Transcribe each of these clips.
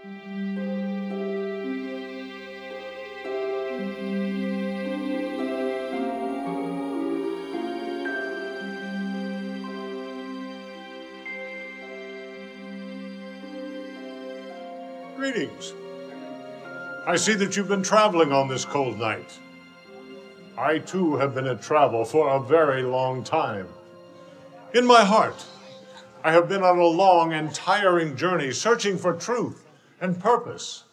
Greetings. I see that you've been traveling on this cold night. I too have been at travel for a very long time. In my heart, I have been on a long and tiring journey searching for truth and purpose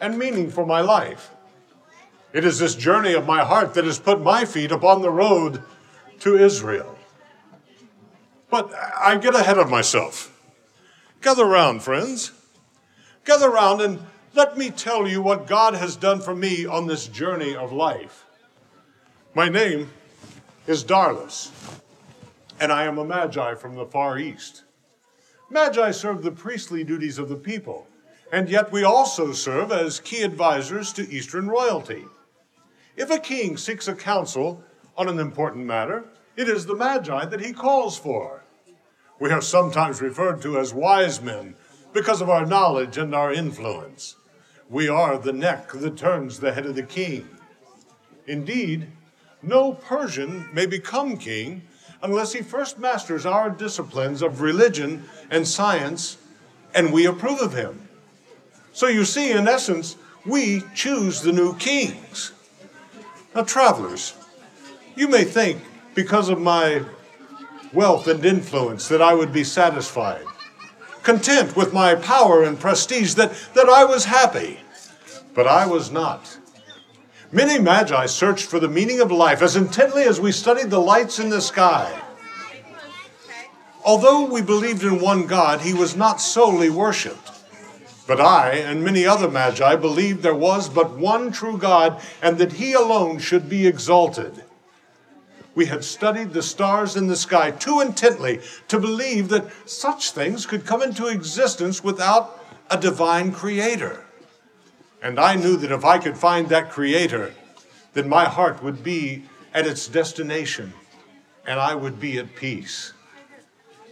and meaning for my life. It is this journey of my heart that has put my feet upon the road to Israel. But I get ahead of myself. Gather round, friends. Gather round and let me tell you what God has done for me on this journey of life. My name is Darlus, and I am a Magi from the Far East. Magi serve the priestly duties of the people, and yet we also serve as key advisors to Eastern royalty. If a king seeks a counsel on an important matter, it is the Magi that he calls for. We are sometimes referred to as wise men because of our knowledge and our influence. We are the neck that turns the head of the king. Indeed, no Persian may become king unless he first masters our disciplines of religion and science, and we approve of him. So you see, in essence, we choose the new kings. Now, travelers, you may think because of my wealth and influence that I would be satisfied content with my power and prestige, that, that I was happy. But I was not. Many magi searched for the meaning of life as intently as we studied the lights in the sky. Although we believed in one God, he was not solely worshiped. But I and many other magi believed there was but one true God and that he alone should be exalted we had studied the stars in the sky too intently to believe that such things could come into existence without a divine creator. And I knew that if I could find that creator, then my heart would be at its destination and I would be at peace.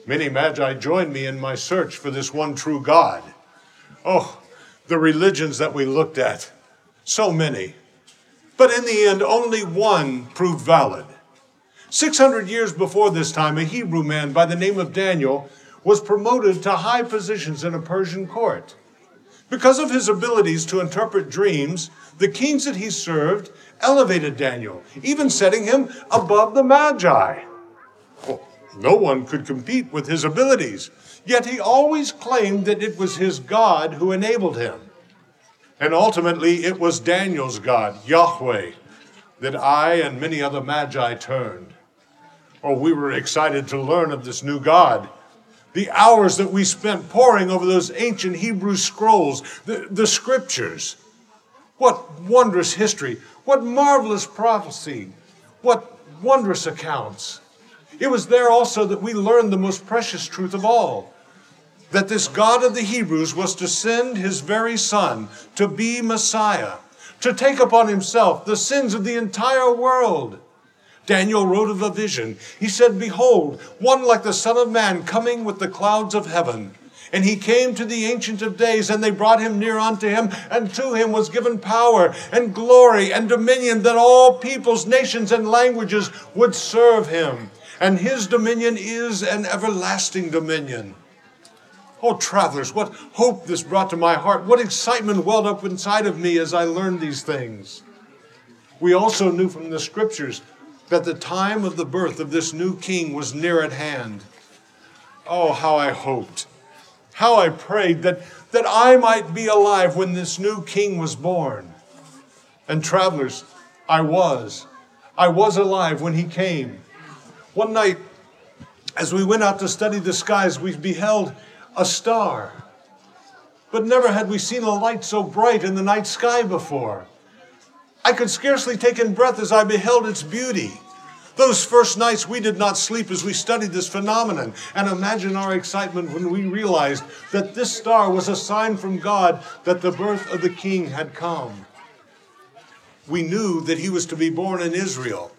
Many magi joined me in my search for this one true God. Oh, the religions that we looked at, so many. But in the end, only one proved valid 600 years before this time, a Hebrew man by the name of Daniel was promoted to high positions in a Persian court. Because of his abilities to interpret dreams, the kings that he served elevated Daniel, even setting him above the Magi. No one could compete with his abilities, yet he always claimed that it was his God who enabled him. And ultimately, it was Daniel's God, Yahweh, that I and many other Magi turned. Oh, we were excited to learn of this new God. The hours that we spent poring over those ancient Hebrew scrolls, the, the scriptures. What wondrous history, what marvelous prophecy, what wondrous accounts. It was there also that we learned the most precious truth of all that this God of the Hebrews was to send his very Son to be Messiah, to take upon himself the sins of the entire world. Daniel wrote of a vision. He said, Behold, one like the Son of Man coming with the clouds of heaven. And he came to the Ancient of Days, and they brought him near unto him, and to him was given power and glory and dominion that all peoples, nations, and languages would serve him. And his dominion is an everlasting dominion. Oh, travelers, what hope this brought to my heart. What excitement welled up inside of me as I learned these things. We also knew from the scriptures that the time of the birth of this new king was near at hand. Oh, how I hoped, how I prayed that, that I might be alive when this new king was born. And travelers, I was. I was alive when he came. One night, as we went out to study the skies, we beheld a star. But never had we seen a light so bright in the night sky before. I could scarcely take in breath as I beheld its beauty. Those first nights we did not sleep as we studied this phenomenon. And imagine our excitement when we realized that this star was a sign from God that the birth of the king had come. We knew that he was to be born in Israel.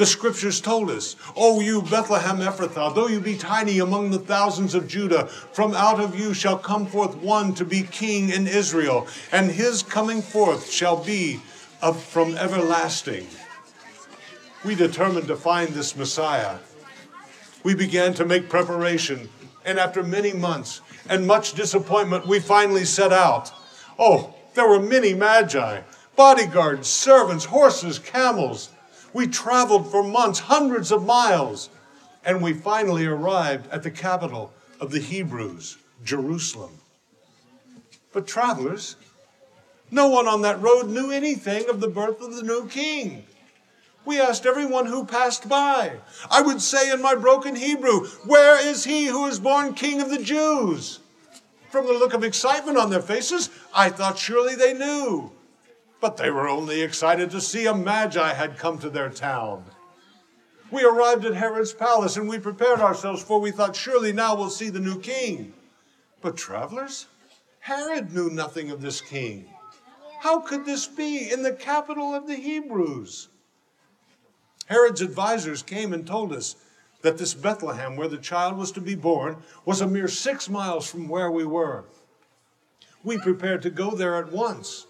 The scriptures told us, O you Bethlehem Ephrathah, though you be tiny among the thousands of Judah, from out of you shall come forth one to be king in Israel, and his coming forth shall be of from everlasting. We determined to find this Messiah. We began to make preparation, and after many months and much disappointment, we finally set out. Oh, there were many magi, bodyguards, servants, horses, camels. We traveled for months, hundreds of miles, and we finally arrived at the capital of the Hebrews, Jerusalem. But travelers, no one on that road knew anything of the birth of the new king. We asked everyone who passed by. I would say in my broken Hebrew, Where is he who is born king of the Jews? From the look of excitement on their faces, I thought surely they knew. But they were only excited to see a magi had come to their town. We arrived at Herod's palace and we prepared ourselves, for we thought surely now we'll see the new king. But travelers, Herod knew nothing of this king. How could this be in the capital of the Hebrews? Herod's advisors came and told us that this Bethlehem, where the child was to be born, was a mere six miles from where we were. We prepared to go there at once.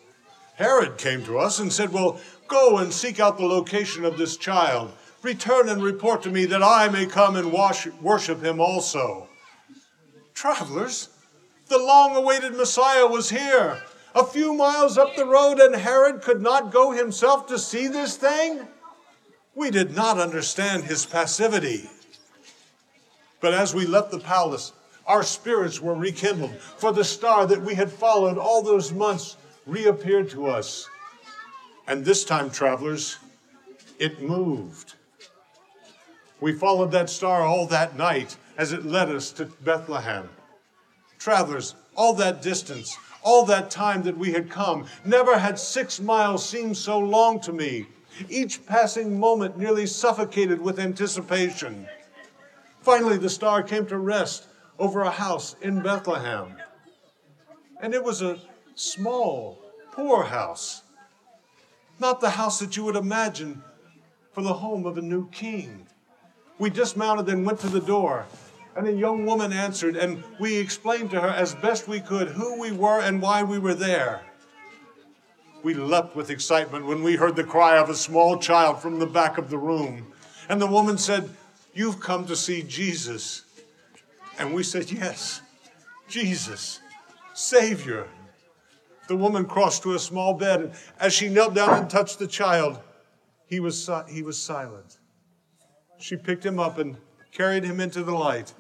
Herod came to us and said, Well, go and seek out the location of this child. Return and report to me that I may come and wash, worship him also. Travelers, the long awaited Messiah was here, a few miles up the road, and Herod could not go himself to see this thing? We did not understand his passivity. But as we left the palace, our spirits were rekindled, for the star that we had followed all those months reappeared to us. And this time, travelers, it moved. We followed that star all that night as it led us to Bethlehem. Travelers, all that distance, all that time that we had come, never had six miles seemed so long to me. Each passing moment nearly suffocated with anticipation. Finally, the star came to rest over a house in Bethlehem. And it was a small, poor house. Not the house that you would imagine for the home of a new king. We dismounted and went to the door, and a young woman answered, and we explained to her as best we could who we were and why we were there. We leapt with excitement when we heard the cry of a small child from the back of the room. And the woman said, You've come to see Jesus. And we said, Yes, Jesus, Savior. The woman crossed to a small bed, and as she knelt down and touched the child, he was, he was silent. She picked him up and carried him into the light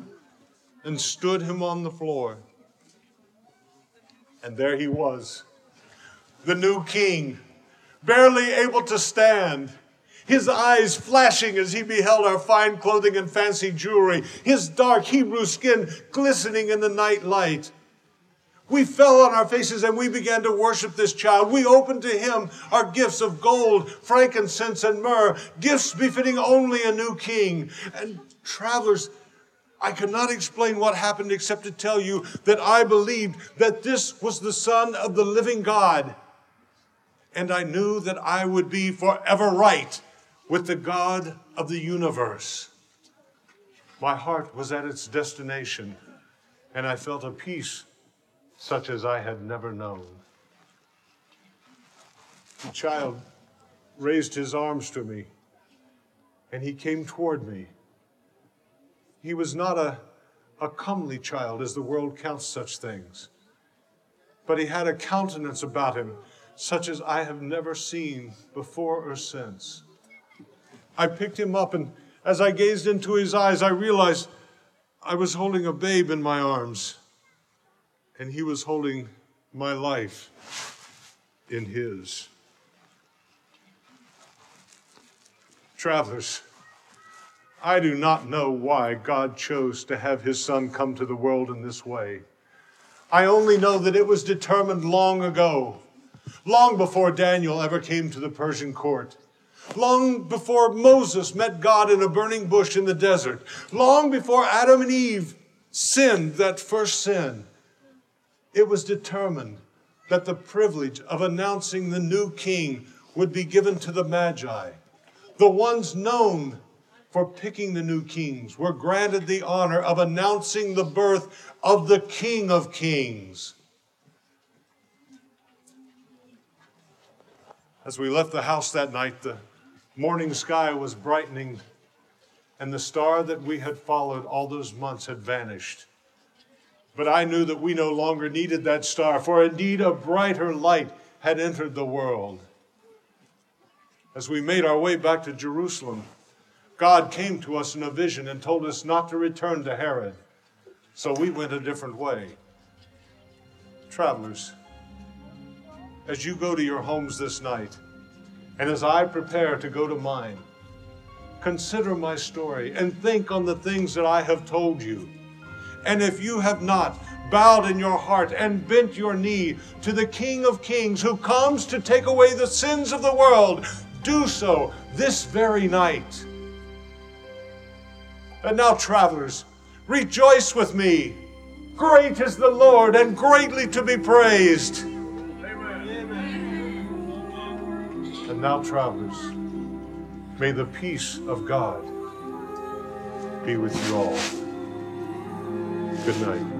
and stood him on the floor. And there he was, the new king, barely able to stand, his eyes flashing as he beheld our fine clothing and fancy jewelry, his dark Hebrew skin glistening in the night light. We fell on our faces and we began to worship this child. We opened to him our gifts of gold, frankincense, and myrrh, gifts befitting only a new king. And travelers, I cannot explain what happened except to tell you that I believed that this was the Son of the living God. And I knew that I would be forever right with the God of the universe. My heart was at its destination, and I felt a peace such as I had never known. The child raised his arms to me, and he came toward me. He was not a, a comely child, as the world counts such things, but he had a countenance about him such as I have never seen before or since. I picked him up, and as I gazed into his eyes, I realized I was holding a babe in my arms and he was holding my life in his. Travelers, I do not know why God chose to have his son come to the world in this way. I only know that it was determined long ago, long before Daniel ever came to the Persian court, long before Moses met God in a burning bush in the desert, long before Adam and Eve sinned that first sin it was determined that the privilege of announcing the new king would be given to the Magi, the ones known for picking the new kings, were granted the honor of announcing the birth of the King of Kings. As we left the house that night, the morning sky was brightening, and the star that we had followed all those months had vanished. But I knew that we no longer needed that star, for indeed a brighter light had entered the world. As we made our way back to Jerusalem, God came to us in a vision and told us not to return to Herod. So we went a different way. Travelers, as you go to your homes this night, and as I prepare to go to mine, consider my story and think on the things that I have told you. And if you have not bowed in your heart and bent your knee to the King of Kings who comes to take away the sins of the world, do so this very night. And now, travelers, rejoice with me. Great is the Lord and greatly to be praised. And now, travelers, may the peace of God be with you all. Good night.